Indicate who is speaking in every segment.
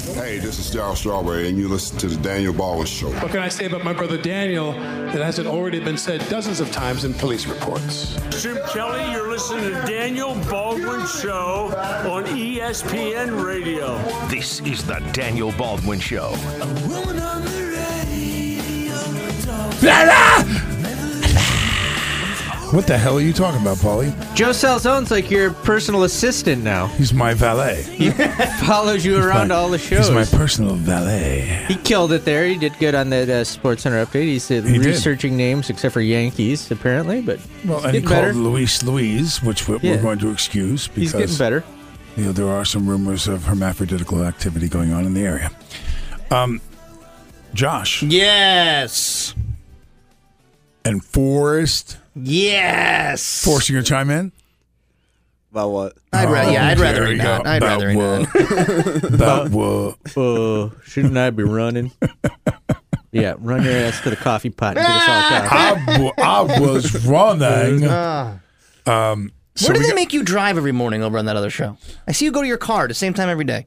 Speaker 1: Hey, this is Darryl Strawberry, and you listen to the Daniel Baldwin Show.
Speaker 2: What can I say about my brother Daniel that hasn't already been said dozens of times in police reports?
Speaker 3: Jim Kelly, you're listening to Daniel Baldwin Show on ESPN Radio.
Speaker 4: This is the Daniel Baldwin Show.
Speaker 5: What the hell are you talking about, Paulie?
Speaker 6: Joe Salzone's like your personal assistant now.
Speaker 5: He's my valet.
Speaker 6: He follows you around
Speaker 5: my-
Speaker 6: all the shows.
Speaker 5: He's my personal valet.
Speaker 6: he killed it there. He did good on that uh, Sports Center update. He's uh,
Speaker 5: He did.
Speaker 6: researching names except for Yankees, apparently. But
Speaker 5: Well,
Speaker 6: he's
Speaker 5: and he
Speaker 6: getting
Speaker 5: called
Speaker 6: better.
Speaker 5: Luis Louise, which we're,
Speaker 6: Yeah.
Speaker 5: we're going to excuse because
Speaker 6: He's getting better.
Speaker 5: You know, there are some rumors of hermaphroditical activity going on in the area. Um, Josh
Speaker 7: Yes.
Speaker 5: and Forrest.
Speaker 7: Yes.
Speaker 5: Forrest, you gonna chime in?
Speaker 8: About what?
Speaker 7: I'd rather. Yeah, I'd rather he not. I'd rather he not.
Speaker 5: what? About what?
Speaker 6: Uh, shouldn't I be running? yeah, run your ass to the coffee pot and get us all coffee.
Speaker 5: I, w- I was running.
Speaker 7: Ah.
Speaker 5: Um, so
Speaker 7: Where do
Speaker 5: we
Speaker 7: they
Speaker 5: got-
Speaker 7: make you drive every morning over on that other show? I see you go to your car at the same time every day.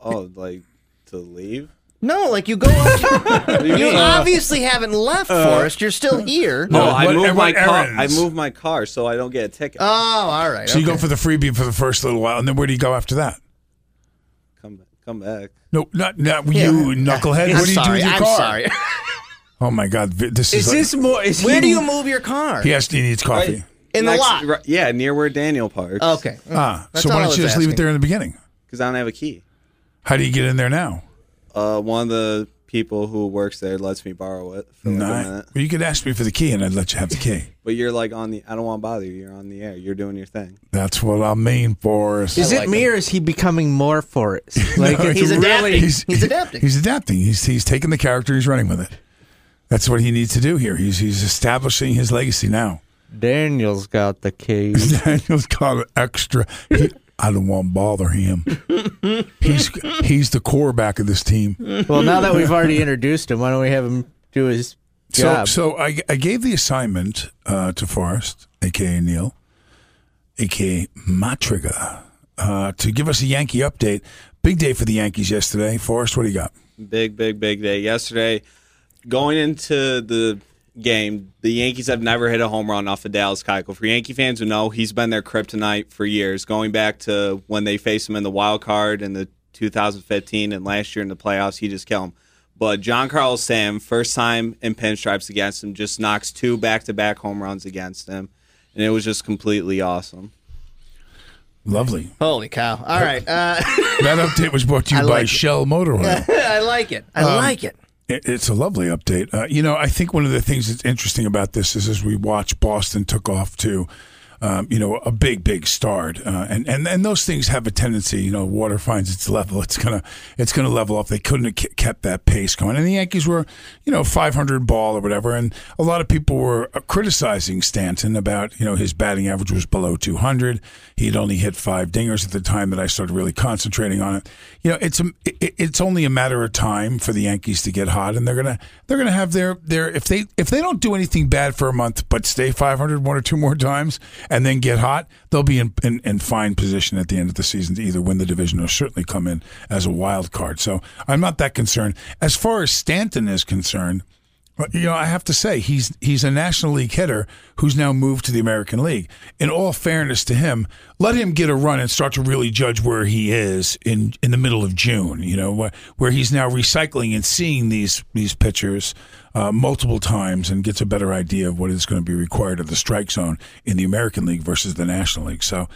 Speaker 8: Oh, like to leave?
Speaker 7: No, like you go. Up you
Speaker 8: mean?
Speaker 7: obviously haven't left, Forrest. You're still here.
Speaker 8: No,
Speaker 5: No,
Speaker 8: I
Speaker 5: what-
Speaker 8: moved my
Speaker 5: what
Speaker 8: car. I
Speaker 5: errands?
Speaker 8: moved my car so I don't get a ticket.
Speaker 7: Oh, all right.
Speaker 5: So you go for the freebie for the first little while, and then where do you go after that?
Speaker 8: come, come back.
Speaker 5: No, not, not
Speaker 7: Yeah.
Speaker 5: you, knucklehead.
Speaker 7: I'm
Speaker 5: what do you do with your
Speaker 7: I'm
Speaker 5: car?
Speaker 7: sorry.
Speaker 5: Oh my God, this is,
Speaker 6: Is
Speaker 5: like,
Speaker 6: this more? Is
Speaker 7: Where
Speaker 6: he,
Speaker 7: do you move your car?
Speaker 5: he has he needs coffee.
Speaker 8: Right.
Speaker 7: In the
Speaker 8: Next-
Speaker 7: lot.
Speaker 8: right- yeah, near where Daniel parks.
Speaker 7: Okay.
Speaker 5: Ah,
Speaker 7: That's
Speaker 5: so why don't you
Speaker 7: was
Speaker 5: just leave it there in the beginning?
Speaker 8: Because I don't have a key.
Speaker 5: How do you get in there now?
Speaker 8: Uh, one of the people who works there lets me borrow it for like a
Speaker 5: Nah.
Speaker 8: minute.
Speaker 5: Well, you could ask me for the key, and I'd let you have the key.
Speaker 8: But you're like on the. I don't want to bother you. You're on the air. You're doing your thing.
Speaker 5: That's what I mean, Forrest.
Speaker 6: Is
Speaker 7: I
Speaker 6: it me
Speaker 7: him.
Speaker 6: or is he becoming more Forrest? Like
Speaker 5: No,
Speaker 7: He's
Speaker 6: it's
Speaker 7: adapting. He's adapting.
Speaker 5: He's adapting. He's he's taking the character. He's running with it. That's what he needs to do here. He's he's establishing his legacy now.
Speaker 6: Daniel's got the keys.
Speaker 5: Daniel's got an extra. He, I don't want to bother him. he's he's the quarterback of this team.
Speaker 6: well, now that we've already introduced him, why don't we have him do his
Speaker 5: So,
Speaker 6: job?
Speaker 5: so I, I gave the assignment uh, to Forrest, aka Neil, aka Matriga, uh, to give us a Yankee update. Big day for the Yankees yesterday. Forrest, what do you got?
Speaker 8: Big, big, big day. Yesterday, going into the game, the Yankees have never hit a home run off of Dallas Keuchel. For Yankee fans who know, he's been their kryptonite for years, going back to when they faced him in the wild card in the 2015 and last year in the playoffs. He just killed him. But Giancarlo Stanton, first time in pinstripes against him, just knocks two back-to-back home runs against him, and it was just completely awesome.
Speaker 5: Lovely.
Speaker 7: Holy cow! All right. Uh,
Speaker 5: That update was brought to you
Speaker 7: I
Speaker 5: by
Speaker 7: like it.
Speaker 5: Shell Motor Oil.
Speaker 7: I like it. I like it.
Speaker 5: It- It's a lovely update. Uh, you know, I think one of the things that's interesting about this is as we watch Boston took off to, um, you know, a big, big start, uh, and and and those things have a tendency. You know, water finds its level. It's gonna it's gonna level off. They couldn't have kept that pace going, and the Yankees were, you know, 500 ball or whatever, and a lot of people were uh, criticizing Stanton about you know his batting average was below 200. He'd only hit five dingers at the time that I started really concentrating on it. You know, it's a, it, it's only a matter of time for the Yankees to get hot, and they're gonna they're gonna have their their if they if they don't do anything bad for a month, but stay 500 one or two more times, and then get hot, they'll be in, in, in fine position at the end of the season to either win the division or certainly come in as a wild card. So I'm not that concerned. As far as Stanton is concerned. You know, I have to say he's he's a National League hitter who's now moved to the American League. In all fairness to him, let him get a run and start to really judge where he is in in the middle of June. You know, where, where he's now recycling and seeing these these pitchers uh, multiple times and gets a better idea of what is going to be required of the strike zone in the American League versus the National League. So.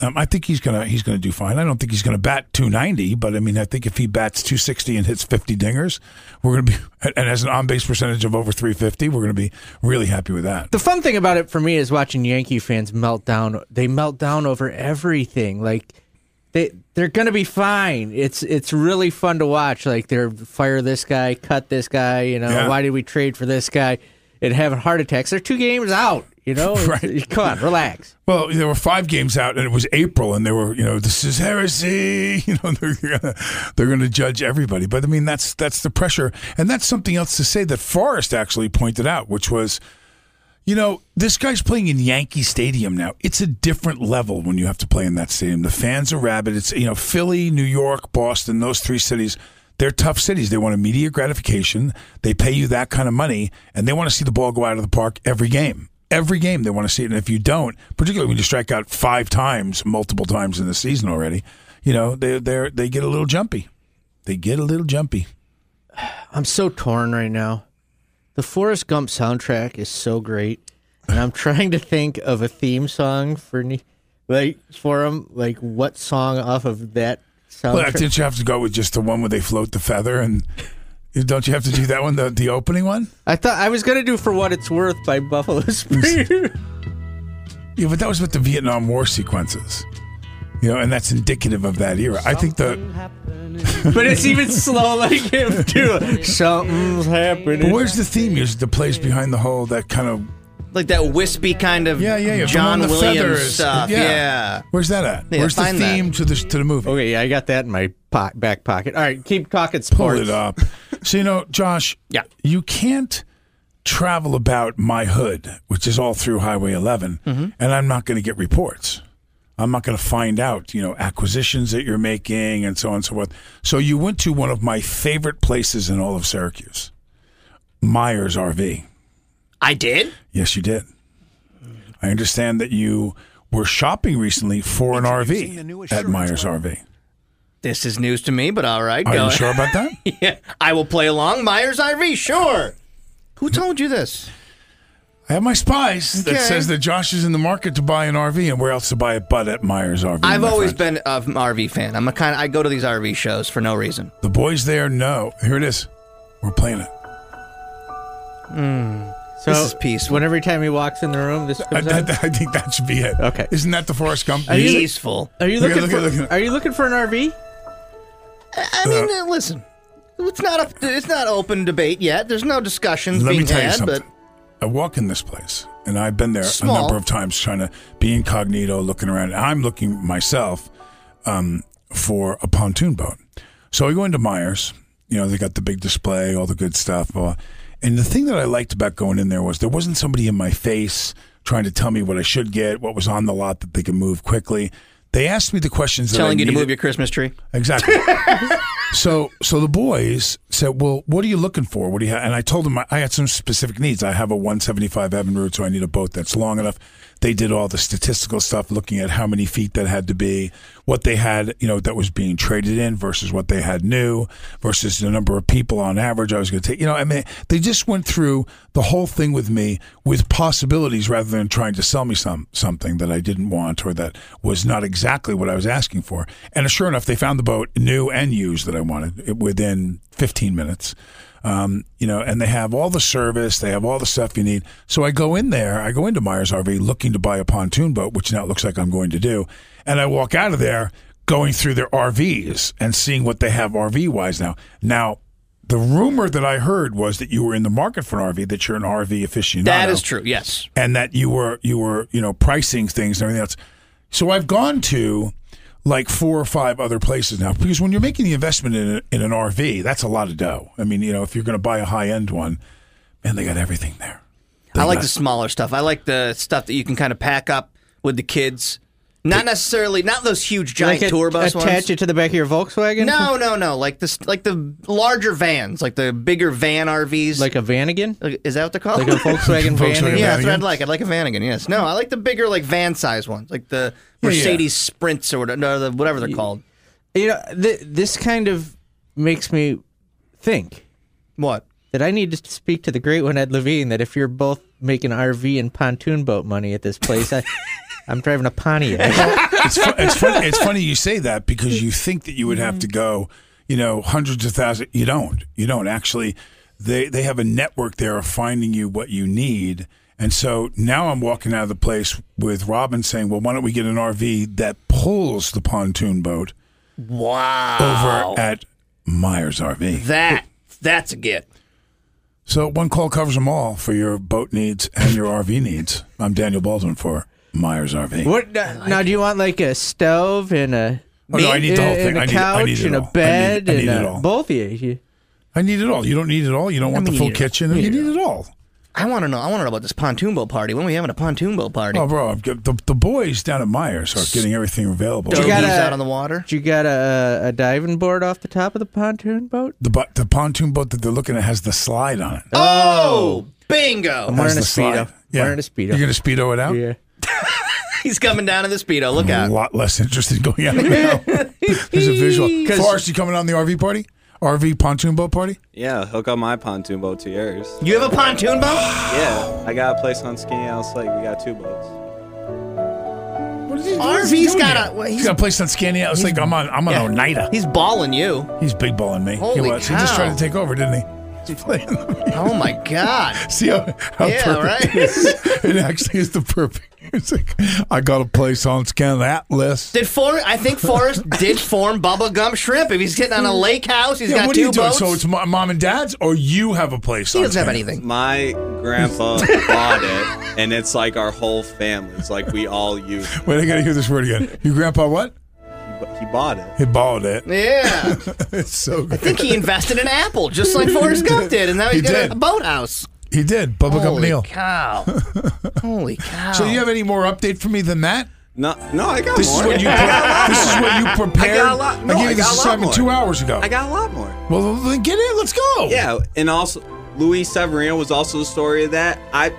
Speaker 5: Um, I think he's gonna he's gonna do fine. I don't think he's gonna bat 290, but I mean I think if he bats 260 and hits 50 dingers, we're gonna be and has an on base percentage of over 350. We're gonna be really happy with that.
Speaker 6: The fun thing about it for me is watching Yankee fans melt down. They melt down over everything. Like they they're gonna be fine. It's it's really fun to watch. Like they're fire this guy, cut this guy. You know
Speaker 5: Yeah.
Speaker 6: why did we trade for this guy? And having heart attacks. They're two games out. You know,
Speaker 5: Right.
Speaker 6: Come on, relax.
Speaker 5: Well, there were five games out, and it was April, and they were, you know, this is heresy. You know, they're gonna, they're going to judge everybody. But I mean, that's that's the pressure, and that's something else to say that Forrest actually pointed out, which was, You know, this guy's playing in Yankee Stadium now. It's a different level when you have to play in that stadium. The fans are rabid. It's you know Philly, New York, Boston. Those three cities. They're tough cities. They want immediate gratification. They pay you that kind of money, and they want to see the ball go out of the park every game. Every game they want to see it. And if you don't, particularly when you strike out five times, multiple times in the season already, you know they they they get a little jumpy. They get a little jumpy.
Speaker 6: I'm so torn right now. The Forrest Gump soundtrack is so great, and I'm trying to think of a theme song for like for him. Like what song off of that
Speaker 5: Well,
Speaker 6: soundtrack?
Speaker 5: didn't you have to go with just the one where they float the feather and? Don't you have to do that one, the the opening one?
Speaker 6: I thought I was gonna do "For What It's Worth" by Buffalo Spring.
Speaker 5: Yeah, but that was with the Vietnam War sequences. You know, and that's indicative of that era. I think the
Speaker 6: but it's even slow like him too. Something's happening.
Speaker 5: but where's the theme music that plays behind the whole that kind of
Speaker 7: Like that wispy kind of
Speaker 5: yeah yeah yeah
Speaker 7: John
Speaker 5: one the
Speaker 7: Williams
Speaker 5: feathers.
Speaker 7: stuff. Yeah.
Speaker 5: Where's that at?
Speaker 7: Yeah,
Speaker 5: Where's the
Speaker 7: find that.
Speaker 5: theme to the to the movie?
Speaker 6: Okay, yeah, I got that in my po- back pocket. All right, keep talking
Speaker 5: Pull
Speaker 6: sports.
Speaker 5: it up. so you know, Josh.
Speaker 7: Yeah.
Speaker 5: You can't travel about my hood, which is all through Highway 11,
Speaker 7: Mm-hmm.
Speaker 5: and I'm not going to get reports. I'm not going to find out, you know, acquisitions that you're making and so on and so forth. So you went to one of my favorite places in all of Syracuse, Myers RV.
Speaker 7: I did.
Speaker 5: Yes, you did. I understand that you were shopping recently for an RV at Myers RV.
Speaker 7: This is news to me, but all right.
Speaker 5: Are
Speaker 7: go
Speaker 5: you sure about that?
Speaker 7: yeah, I will play along. Myers RV, sure. Who told you this?
Speaker 5: I have my spies that says that Josh is in the market to buy an RV, and where else to buy it but at Myers RV?
Speaker 7: I've always
Speaker 5: friend.
Speaker 7: been an RV fan. I'm a kind of I go to these RV shows for no reason.
Speaker 5: The boys there know. Here it is. We're playing it. Hmm.
Speaker 6: So
Speaker 7: This is peaceful.
Speaker 6: When every time he walks in the room, this
Speaker 5: I,
Speaker 6: out.
Speaker 5: I- I think that should be it.
Speaker 6: Okay.
Speaker 5: Isn't that the Forrest Gump?
Speaker 6: Are you-
Speaker 7: Peaceful.
Speaker 6: Are you
Speaker 5: Look
Speaker 6: looking
Speaker 5: look
Speaker 6: for?
Speaker 5: at- look
Speaker 6: Are you looking for an RV?
Speaker 7: I mean, uh, listen. It's not a, it's not open debate yet. There's no discussions
Speaker 5: Let
Speaker 7: being
Speaker 5: me tell
Speaker 7: had,
Speaker 5: something.
Speaker 7: but
Speaker 5: I walk in this place, and I've been there
Speaker 7: Small.
Speaker 5: a number of times trying to be incognito, looking around. I'm looking myself um, for a pontoon boat. So I go into Myers. You know, they got the big display, all the good stuff. Uh, and the thing that I liked about going in there was there wasn't somebody in my face trying to tell me what I should get, what was on the lot that they could move quickly. They asked me the questions that I
Speaker 7: telling you to move your Christmas tree.
Speaker 5: Exactly. so, so the boys said, "Well, what are you looking for? What do you have?" And I told them I, I had some specific needs. I have a 175 Evinrude, so I need a boat that's long enough. They did all the statistical stuff, looking at how many feet that had to be, what they had, you know, that was being traded in versus what they had new, versus the number of people on average I was going to take. You know, I mean, they just went through the whole thing with me with possibilities rather than trying to sell me some something that I didn't want or that was not exactly what I was asking for. And sure enough, they found the boat new and used that I wanted within 15 minutes. Um, you know, and they have all the service, they have all the stuff you need. So I go in there, I go into Myers RV looking to buy a pontoon boat, which now it looks like I'm going to do. And I walk out of there going through their RVs and seeing what they have RV wise now. Now, the rumor that I heard was that you were in the market for an RV, that you're an RV aficionado
Speaker 7: That is true. Yes.
Speaker 5: and that you were you were you know pricing things and everything else. So I've gone to like four or five other places now because when you're making the investment in, a, in an RV, that's a lot of dough. I mean, you know, if you're going to buy a high end one, man, they got everything there. They
Speaker 7: I like
Speaker 5: got-
Speaker 7: the smaller stuff. I like the stuff that you can kind of pack up with the kids. Not necessarily, not those huge giant
Speaker 6: like a-
Speaker 7: tour bus
Speaker 6: attach
Speaker 7: ones.
Speaker 6: it to the back of your Volkswagen.
Speaker 7: No, no, no. Like this, like the larger vans, like the bigger van RVs.
Speaker 6: like a Vanagon,
Speaker 7: is that what they're called?
Speaker 6: like a Volkswagen
Speaker 5: Volkswagen
Speaker 6: Vanagon.
Speaker 7: yeah, that's what I'd like. I'd like a Vanagon. Yes. No, I like the bigger, like van size ones, like the
Speaker 5: Yeah, yeah.
Speaker 7: Mercedes Sprints or whatever, no, the, whatever they're called.
Speaker 6: You know, th- this kind of makes me think
Speaker 7: What?
Speaker 6: that I need to speak to the great one Ed Levine. That if you're both making RV and pontoon boat money at this place, I, I'm driving a Pontiac.
Speaker 5: it's, fu- it's funny. It's funny you say that because you think that you would have to mm-hmm. go, you know, hundreds of thousands. You don't. You don't actually. They they have a network there of finding you what you need. And so now I'm walking out of the place with Robin saying, "Well, why don't we get an RV that pulls the pontoon boat
Speaker 7: Wow.
Speaker 5: over at Myers RV?"
Speaker 7: that that's a get.
Speaker 5: So one call covers them all for your boat needs and your RV needs. I'm Daniel Baldwin for Myers RV.
Speaker 6: what uh, now, now? Do you want like a stove and a
Speaker 5: Oh, no, I need the whole
Speaker 6: and
Speaker 5: thing.
Speaker 6: a
Speaker 5: I need-
Speaker 6: couch
Speaker 5: I need it
Speaker 6: and a
Speaker 5: all. I need- I need
Speaker 6: and
Speaker 5: it
Speaker 6: a,
Speaker 5: all.
Speaker 6: both of you? you.
Speaker 5: I need it all. You don't need it all. You don't want
Speaker 7: mean
Speaker 5: the full
Speaker 7: you need it
Speaker 5: kitchen. You need it all.
Speaker 7: I want to know. I want to know about this pontoon boat party. When are we having a pontoon boat party?
Speaker 5: Oh, bro, I've got- the, the boys down at Myers are getting everything available.
Speaker 7: Did you
Speaker 6: got
Speaker 7: get
Speaker 6: a-
Speaker 7: out on the water?
Speaker 6: Did you got a, a diving board off the top of the pontoon boat?
Speaker 5: The, bu- the pontoon boat that they're looking at has the slide on it.
Speaker 7: Oh, oh. bingo!
Speaker 6: I'm
Speaker 5: Has
Speaker 6: wearing a
Speaker 5: the slide.
Speaker 6: speedo. Wearing a speedo.
Speaker 5: You're going to speedo it out?
Speaker 6: Yeah.
Speaker 7: He's coming down in the speedo. Look
Speaker 5: I'm a lot less interested going out now. There's a visual. Forrest, you coming on the RV party? RV pontoon boat party?
Speaker 8: Yeah, hook up my pontoon boat to yours.
Speaker 7: You have a pontoon boat?
Speaker 8: Yeah, I got a place on Skaneateles Lake. We got two boats.
Speaker 5: What is he,
Speaker 7: RV's got a. well,
Speaker 5: He's
Speaker 7: he's,
Speaker 5: got a place on Scania. It's like I'm on. I'm on
Speaker 7: yeah,
Speaker 5: Oneida.
Speaker 7: He's balling you.
Speaker 5: He's big balling me. he
Speaker 7: Holy
Speaker 5: was. He just
Speaker 7: cow.
Speaker 5: tried to take over, didn't he? He's playing.
Speaker 7: Oh my god!
Speaker 5: See how, how
Speaker 7: Yeah,
Speaker 5: perfect
Speaker 7: right?
Speaker 5: it is? It actually is the perfect. It's like I got a place on Skaneateles.
Speaker 7: Did For I think Forrest did form Bubba Gump Shrimp. If he's getting on a lake house, he's
Speaker 5: Yeah,
Speaker 7: got
Speaker 5: what
Speaker 7: two
Speaker 5: are you doing?
Speaker 7: boats.
Speaker 5: So it's mo- mom and dad's, or you have a place?
Speaker 7: he
Speaker 5: on
Speaker 7: doesn't have anything.
Speaker 8: My grandpa bought it, and it's like our whole family. It's like we all use it.
Speaker 5: Wait, I gotta hear this word again. Your grandpa what?
Speaker 8: He bought it.
Speaker 5: He bought it.
Speaker 7: Yeah,
Speaker 5: It's so good.
Speaker 7: I think he invested in Apple, just like Forrest Gump did, and now he's
Speaker 5: He
Speaker 7: got
Speaker 5: did.
Speaker 7: a boathouse.
Speaker 5: He did. Bubba Gump
Speaker 7: Holy
Speaker 5: Neil.
Speaker 7: cow! Holy cow!
Speaker 5: So you have any more update for me than that?
Speaker 8: No, no, I got
Speaker 5: This
Speaker 8: more.
Speaker 5: is what you. Pre- this is what you prepared.
Speaker 8: I got a lot- no,
Speaker 5: I gave
Speaker 8: I
Speaker 5: you this
Speaker 8: got a lot
Speaker 5: assignment
Speaker 8: more.
Speaker 5: two hours ago.
Speaker 8: I got a lot more.
Speaker 5: well, then get in. Let's go.
Speaker 8: Yeah, and also Luis Severino was also the story of that. I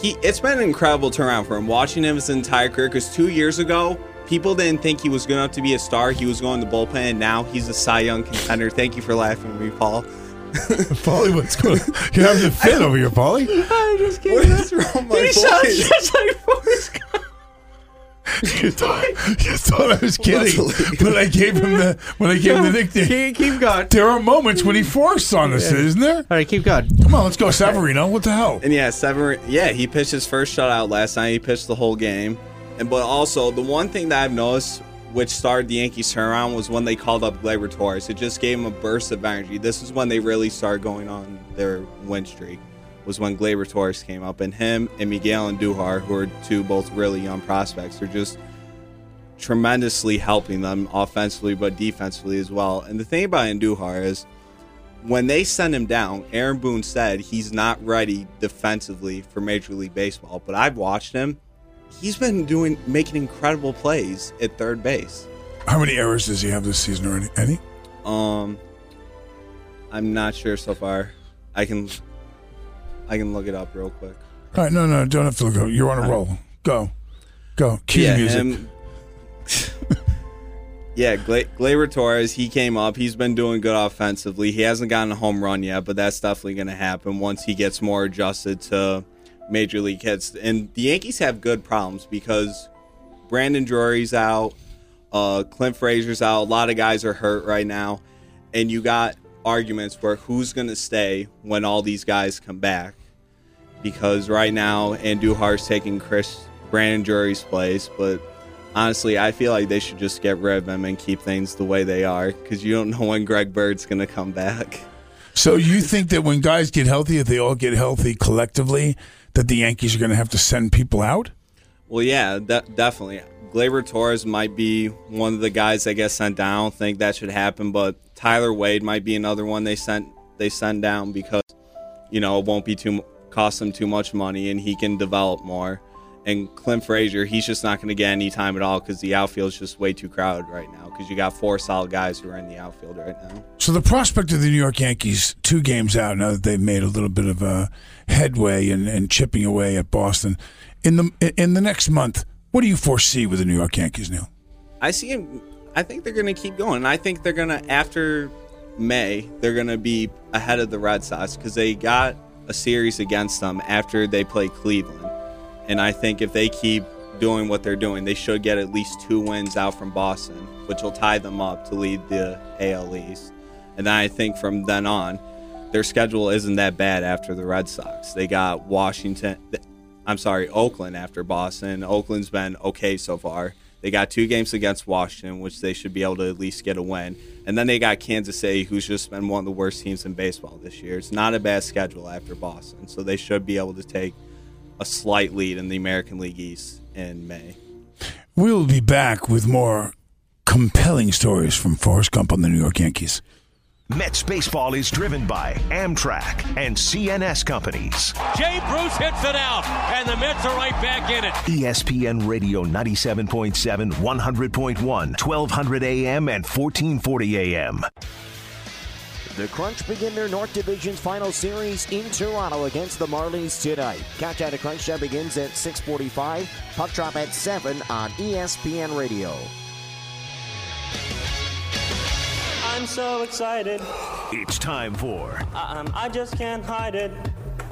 Speaker 8: he it's been an incredible turnaround for him. Watching him his entire career, because two years ago, people didn't think he was good enough to be a star. He was going to bullpen, and now he's a Cy Young contender. Thank you for laughing at me, Paul.
Speaker 5: Paulie, what's going? on? You're having a fit over here, Paulie.
Speaker 8: What is wrong with my voice?
Speaker 6: just like Forrest Gump.
Speaker 5: You thought, you thought I was kidding when I gave him the when I gave him the nickname.
Speaker 6: Keep, keep going.
Speaker 5: There are moments when he forced on us, isn't there?
Speaker 6: All right, keep going.
Speaker 5: Come on, let's go, Severino. What the hell?
Speaker 8: And yeah, Sever yeah, he pitched his first shutout last night. He pitched the whole game. And but also the one thing that I've noticed which started the Yankees turnaround was when they called up Gleyber Torres. It just gave him a burst of energy. This is when they really started going on their win streak. Was when Gleyber Torres came up, and him and Miguel Andujar, who are two both really young prospects, are just tremendously helping them offensively but defensively as well. And the thing about Andujar is when they send him down, Aaron Boone said he's not ready defensively for Major League Baseball. But I've watched him; he's been doing making incredible plays at third base.
Speaker 5: How many errors does he have this season already? Any?
Speaker 8: Um, I'm not sure so far. I can, I can look it up real quick.
Speaker 5: All right, no, no, don't have to look. Up. You're on a roll. Go, go. Cue
Speaker 8: yeah,
Speaker 5: music.
Speaker 8: him- yeah, Gla- Gleyber Torres, he came up. He's been doing good offensively. He hasn't gotten a home run yet, but that's definitely going to happen once he gets more adjusted to major league hits. And the Yankees have good problems because Brandon Drury's out, uh, Clint Frazier's out. A lot of guys are hurt right now, and you got arguments for who's going to stay when all these guys come back. Because right now, Andujar's taking Chris Brandon Drury's place, but honestly, I feel like they should just get rid of him and keep things the way they are because you don't know when Greg Bird's going to come back.
Speaker 5: So you think that when guys get healthy, if they all get healthy collectively, that the Yankees are going to have to send people out?
Speaker 8: Well, yeah, de- definitely. Gleyber Torres might be one of the guys that get sent down. I don't think that should happen, but Tyler Wade might be another one they sent they send down because you know it won't be too cost him too much money and he can develop more. And Clint Frazier, he's just not going to get any time at all because the outfield's just way too crowded right now. Because you got four solid guys who are in the outfield right now.
Speaker 5: So the prospect of the New York Yankees, two games out now that they've made a little bit of a headway and, and chipping away at Boston, in the in the next month, what do you foresee with the New York Yankees, Neil?
Speaker 8: I see him. I think they're going to keep going. I think they're going to after May, they're going to be ahead of the Red Sox because they got a series against them after they play Cleveland, and I think if they keep doing what they're doing, they should get at least two wins out from Boston, which will tie them up to lead the AL East. And then I think from then on, their schedule isn't that bad after the Red Sox. They got Washington. I'm sorry, Oakland after Boston. Oakland's been okay so far. They got two games against Washington, which they should be able to at least get a win. And then they got Kansas City, who's just been one of the worst teams in baseball this year. It's not a bad schedule after Boston, so they should be able to take a slight lead in the American League East in May.
Speaker 5: We will be back with more compelling stories from Forrest Gump on the New York Yankees.
Speaker 4: Mets baseball is driven by Amtrak and CNS companies.
Speaker 9: Jay Bruce hits it out, and the Mets are right back in it.
Speaker 4: ESPN Radio 97.7, 100.1, 1200 AM, and 1440 AM.
Speaker 10: The Crunch begin their North Division's final series in Toronto against the Marlies tonight. Countdown to Crunch Time begins at 6:45. Puck drop at 7 on ESPN Radio.
Speaker 11: I'm so excited.
Speaker 4: It's time for
Speaker 11: Um, I just can't hide it.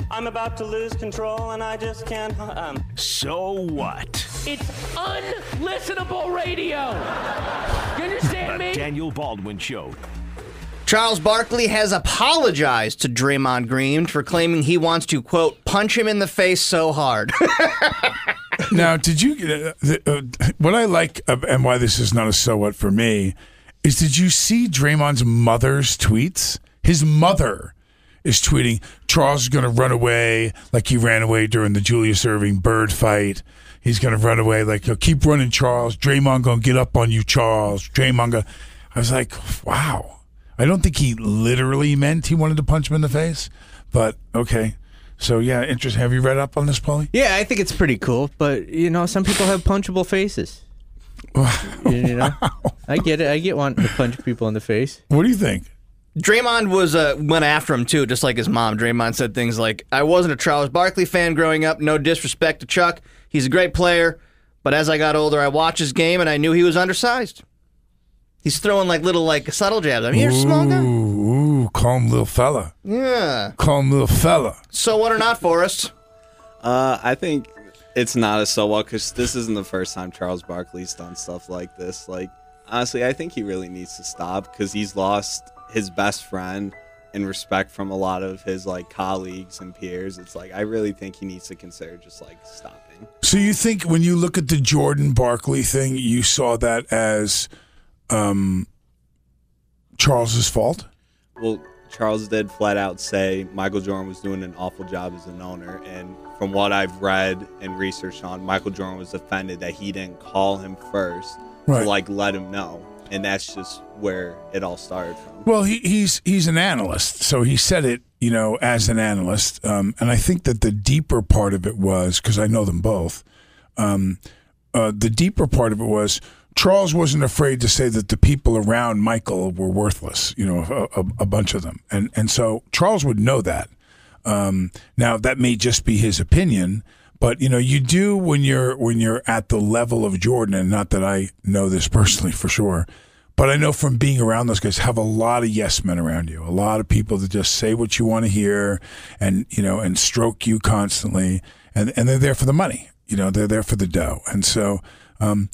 Speaker 11: I'm about to lose control, and I just can't. Um,
Speaker 4: So What?
Speaker 12: It's unlistenable radio. You understand
Speaker 4: The
Speaker 12: me?
Speaker 4: Daniel Baldwin Show.
Speaker 7: Charles Barkley has apologized to Draymond Green for claiming he wants to, quote, punch him in the face so hard.
Speaker 5: now, did you uh, the, uh, what I like uh, and why this is not a so what for me is did you see Draymond's mother's tweets? His mother is tweeting Charles is going to run away like he ran away during the Julius Erving bird fight. He's going to run away like "Yo, keep running, Charles. Draymond going to get up on you, Charles. Draymond. Go. I was like, wow. I don't think he literally meant he wanted to punch him in the face, but okay. So yeah, interesting. Have you read up on this, Paulie?
Speaker 6: Yeah, I think it's pretty cool, but you know, some people have punchable faces. you, you know, I get it. I get wanting to punch people in the face.
Speaker 5: What do you think?
Speaker 7: Draymond was uh, went after him too, just like his mom. Draymond said things like, "I wasn't a Charles Barkley fan growing up. No disrespect to Chuck. He's a great player, but as I got older, I watched his game and I knew he was undersized." He's throwing like little like subtle jabs. I mean, you're a small guy.
Speaker 5: Ooh, ooh, calm little fella.
Speaker 7: Yeah.
Speaker 5: Calm little fella.
Speaker 7: So what or not, Forrest?
Speaker 8: Uh, I think it's not a so what because this isn't the first time Charles Barkley's done stuff like this. Like, honestly, I think he really needs to stop because he's lost his best friend and respect from a lot of his like colleagues and peers. It's like I really think he needs to consider just like stopping.
Speaker 5: So you think when you look at the Jordan Barkley thing, you saw that as um, Charles's fault?
Speaker 8: Well, Charles did flat out say Michael Jordan was doing an awful job as an owner, and from what I've read and researched on, Michael Jordan was offended that he didn't call him first
Speaker 5: Right.
Speaker 8: to like let him know, and that's just where it all started from.
Speaker 5: Well, he, he's he's an analyst, so he said it, you know, as an analyst, um, and I think that the deeper part of it was because I know them both. Um, uh, the deeper part of it was Charles wasn't afraid to say that the people around Michael were worthless, you know, a, a, a bunch of them, and and so Charles would know that. Um, now that may just be his opinion, but you know, you do when you're when you're at the level of Jordan, and not that I know this personally for sure, but I know from being around those guys, have a lot of yes men around you, a lot of people that just say what you want to hear, and you know, and stroke you constantly, and and they're there for the money, you know, they're there for the dough, and so. Um,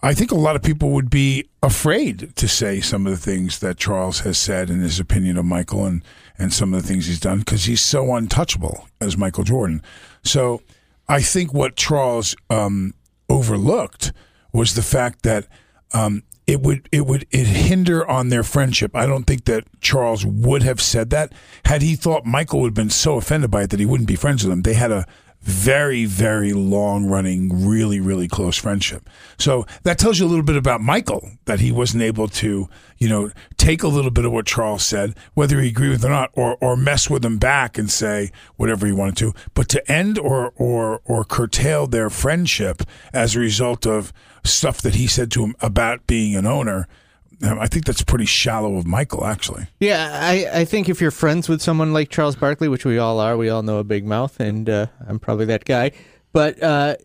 Speaker 5: I think a lot of people would be afraid to say some of the things that Charles has said in his opinion of Michael and, and some of the things he's done because he's so untouchable as Michael Jordan. So I think what Charles um, overlooked was the fact that um, it would it would it hinder on their friendship. I don't think that Charles would have said that had he thought Michael would have been so offended by it that he wouldn't be friends with him. They had a very very long running really really close friendship. So that tells you a little bit about michael that he wasn't able to you know take a little bit of what charles said whether he agreed with it or not or or mess with him back and say whatever he wanted to. But to end or or or curtail their friendship as a result of stuff that he said to him about being an owner I think that's pretty shallow of Michael, actually.
Speaker 6: Yeah, I, I think if you're friends with someone like Charles Barkley, which we all are, we all know a big mouth, and uh, I'm probably that guy. But uh,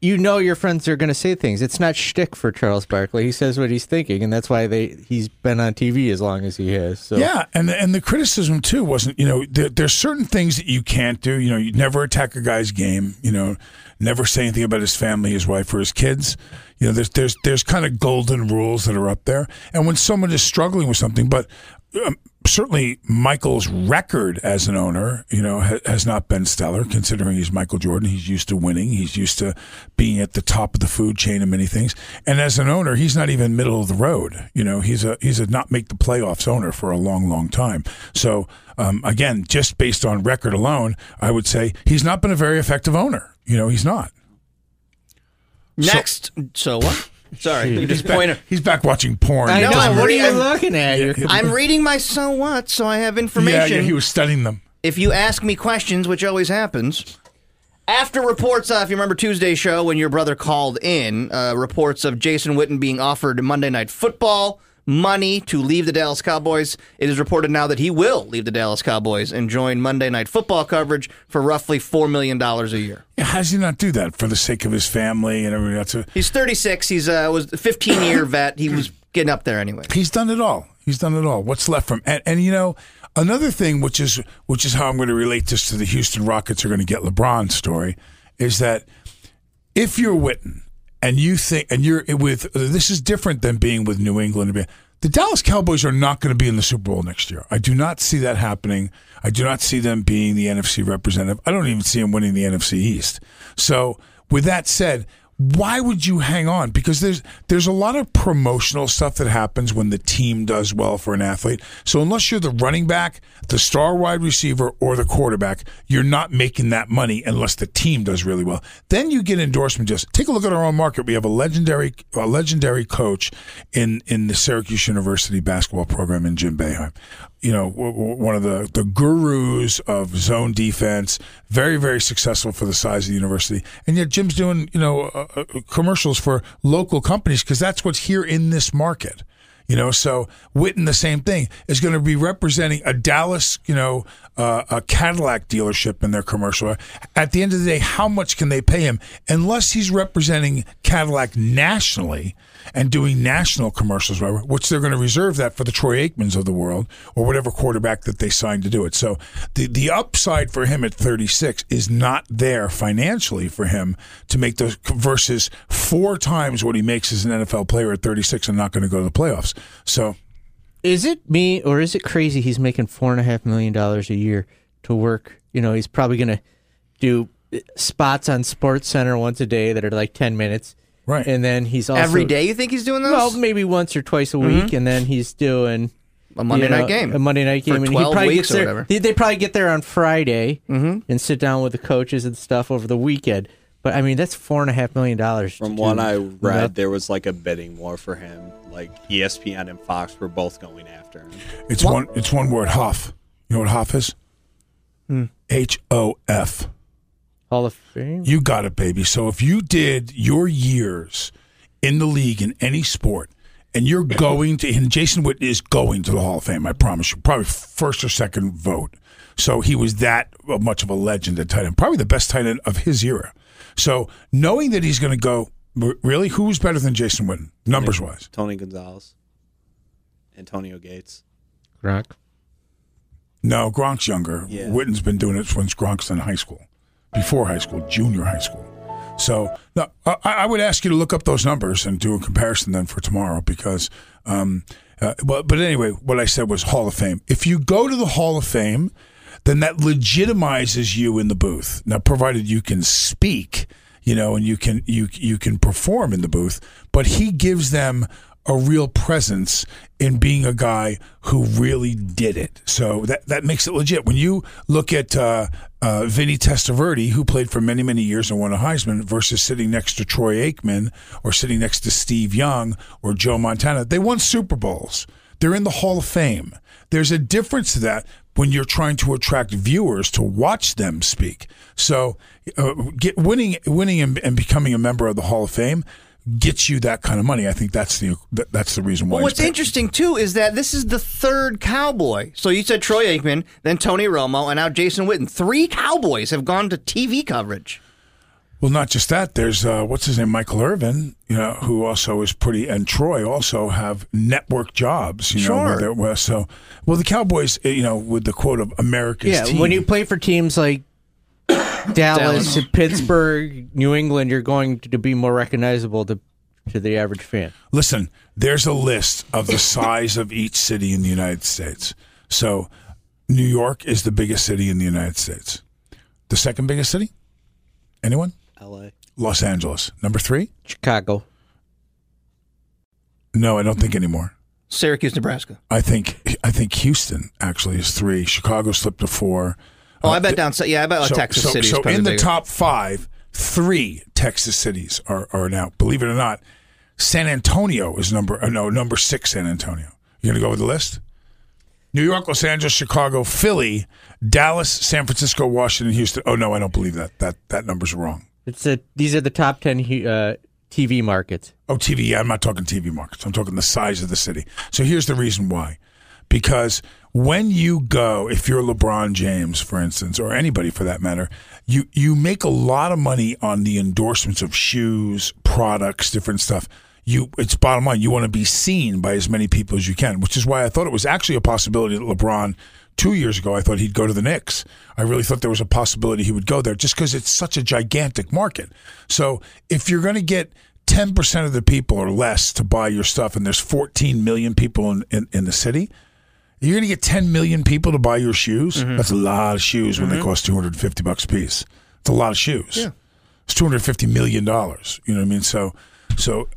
Speaker 6: you know your friends are going to say things. It's not shtick for Charles Barkley. He says what he's thinking, and that's why they he's been on TV as long as he has. So.
Speaker 5: Yeah, and and the criticism too wasn't you know there, there's certain things that you can't do. You know, you never attack a guy's game. You know, never say anything about his family, his wife, or his kids. You know, there's there's there's kind of golden rules that are up there. And when someone is struggling with something, but um, certainly Michael's record as an owner, you know, ha- has not been stellar. Considering he's Michael Jordan, he's used to winning. He's used to being at the top of the food chain and many things. And as an owner, he's not even middle of the road. You know, he's a he's a not make the playoffs owner for a long, long time. So um, again, just based on record alone, I would say he's not been a very effective owner. You know, he's not.
Speaker 7: Next, so, what? Sorry, you
Speaker 5: He's
Speaker 7: just point
Speaker 5: back, he's back watching porn.
Speaker 6: I know. What are you looking at?
Speaker 5: Yeah,
Speaker 6: You're-
Speaker 7: I'm reading my so what, so I have information.
Speaker 5: Yeah, yeah, he was studying them.
Speaker 7: if you ask me questions, which always happens. After reports, uh, if you remember Tuesday's show when your brother called in, uh, reports of Jason Witten being offered Monday Night Football money to leave the Dallas Cowboys, it is reported now that he will leave the Dallas Cowboys and join Monday Night Football coverage for roughly $4 million a year.
Speaker 5: How does he not do that for the sake of his family and everything else?
Speaker 7: He's 36. He's uh, was a 15 year vet. He was getting up there anyway.
Speaker 5: He's done it all. He's done it all. What's left from and, and you know another thing, which is which is how I'm going to relate this to the Houston Rockets are going to get LeBron story, is that if you're Witten and you think and you're with this is different than being with New England. The Dallas Cowboys are not going to be in the Super Bowl next year. I do not see that happening. I do not see them being the NFC representative. I don't even see them winning the NFC East. So, with that said, why would you hang on? Because there's there's a lot of promotional stuff that happens when the team does well for an athlete. So unless you're the running back, the star wide receiver, or the quarterback, you're not making that money unless the team does really well. Then you get endorsement. Just take a look at our own market. We have a legendary a legendary coach in in the Syracuse University basketball program in Jim Boeheim. You know, one of the the gurus of zone defense. Very very successful for the size of the university. And yet Jim's doing you know uh, commercials for local companies because that's what's here in this market. You know, so Witten, the same thing, is going to be representing a Dallas, you know, uh, a Cadillac dealership in their commercial. At the end of the day, how much can they pay him? Unless he's representing Cadillac nationally and doing national commercials, which they're going to reserve that for the Troy Aikmans of the world or whatever quarterback that they signed to do it. So the the upside for him at 36 is not there financially for him to make those versus four times what he makes as an NFL player at 36 and not going to go to the playoffs. So
Speaker 6: Is it me or is it crazy? He's making four and a half million dollars a year to work. You know, he's probably going to do spots on Sports Center once a day that are like ten minutes,
Speaker 5: right?
Speaker 6: And then he's also
Speaker 7: Every day you think he's doing those?
Speaker 6: Well, maybe once or twice a week, and then he's doing
Speaker 7: A Monday
Speaker 6: you know,
Speaker 7: night game.
Speaker 6: a Monday night
Speaker 7: For
Speaker 6: game, and he
Speaker 7: 12
Speaker 6: probably
Speaker 7: weeks
Speaker 6: gets
Speaker 7: or
Speaker 6: there.
Speaker 7: whatever.
Speaker 6: They, they probably get there on Friday and sit down with the coaches and stuff over the weekend. But I mean, that's four and a half million dollars.
Speaker 8: From
Speaker 6: to
Speaker 8: what
Speaker 6: do
Speaker 8: I
Speaker 6: nothing.
Speaker 8: read, there was like a bidding war for him. Like ESPN and Fox were both going after him.
Speaker 5: it's one it's one word Hoff. You know what Hoff is?
Speaker 6: Hmm.
Speaker 5: H O F.
Speaker 6: Hall of Fame.
Speaker 5: You got it, baby. So if you did your years in the league in any sport, and you're going to, and Jason Witten is going to the Hall of Fame, I promise you, probably first or second vote. So he was that much of a legend at tight end, probably the best tight end of his era. So knowing that he's going to go, really, who's better than Jason Witten, numbers wise?
Speaker 8: Tony Gonzalez, Antonio Gates.
Speaker 6: Gronk.
Speaker 5: No, Gronk's younger.
Speaker 8: Yeah.
Speaker 5: Witten's been doing it since Gronk's in high school, before high school, junior high school. So no, I, I would ask you to look up those numbers and do a comparison then for tomorrow because, um, uh, but anyway, what I said was Hall of Fame. If you go to the Hall of Fame, then that legitimizes you in the booth. Now, provided you can speak, you know, and you can you you can perform in the booth, but he gives them a real presence in being a guy who really did it. So that that makes it legit. When you look at uh, uh, Vinny Testaverde, who played for many many years and won a Heisman, versus sitting next to Troy Aikman or sitting next to Steve Young or Joe Montana, they won Super Bowls. They're in the Hall of Fame. There's a difference to that when you're trying to attract viewers to watch them speak. So, uh, get winning, winning, and, and becoming a member of the Hall of Fame gets you that kind of money. I think that's the that, that's the reason why.
Speaker 7: Well, what's
Speaker 5: paid.
Speaker 7: interesting too is that this is the third Cowboy. So you said Troy Aikman, then Tony Romo, and now Jason Witten. Three Cowboys have gone to TV coverage.
Speaker 5: Well, not just that. There's uh, what's his name, Michael Irvin, you know, who also is pretty, and Troy also have network jobs. You know,
Speaker 6: Sure.
Speaker 5: where so well, the Cowboys, uh, you know, with the quote of America's
Speaker 6: Yeah,
Speaker 5: team.
Speaker 6: when you play for teams like Dallas,
Speaker 5: Dallas.
Speaker 6: Pittsburgh, New England, you're going to be more recognizable to to the average fan.
Speaker 5: Listen, there's a list of the size of each city in the United States. So, New York is the biggest city in the United States. The second biggest city? Anyone?
Speaker 8: L.A.
Speaker 5: Los Angeles. Number three?
Speaker 6: Chicago.
Speaker 5: No, I don't think anymore.
Speaker 7: Syracuse, Nebraska.
Speaker 5: I think I think Houston actually is three. Chicago slipped to four.
Speaker 7: Oh, I bet down. Yeah, I bet like
Speaker 5: so,
Speaker 7: Texas
Speaker 5: so,
Speaker 7: City. is
Speaker 5: So in the
Speaker 7: bigger.
Speaker 5: top five, three Texas cities are, are now. Believe it or not, San Antonio is number uh, no number six. San Antonio. You gonna go with the list? New York, Los Angeles, Chicago, Philly, Dallas, San Francisco, Washington, Houston. Oh no, I don't believe that. That that number's wrong.
Speaker 6: It's a, these are the top ten uh, TV markets.
Speaker 5: Oh, TV. Yeah, I'm not talking TV markets. I'm talking the size of the city. So here's the reason why. Because when you go, if you're LeBron James, for instance, or anybody for that matter, you, you make a lot of money on the endorsements of shoes, products, different stuff. You, it's bottom line. You want to be seen by as many people as you can, which is why I thought it was actually a possibility that LeBron two years ago, I thought he'd go to the Knicks. I really thought there was a possibility he would go there just because it's such a gigantic market. So if you're going to get 10% of the people or less to buy your stuff and there's 14 million people in, in, in the city, you're going to get 10 million people to buy your shoes. Mm-hmm. That's a lot of shoes when they mm-hmm. cost 250 bucks a piece. It's a lot of shoes.
Speaker 7: Yeah.
Speaker 5: It's 250 million dollars. You know what I mean? So, so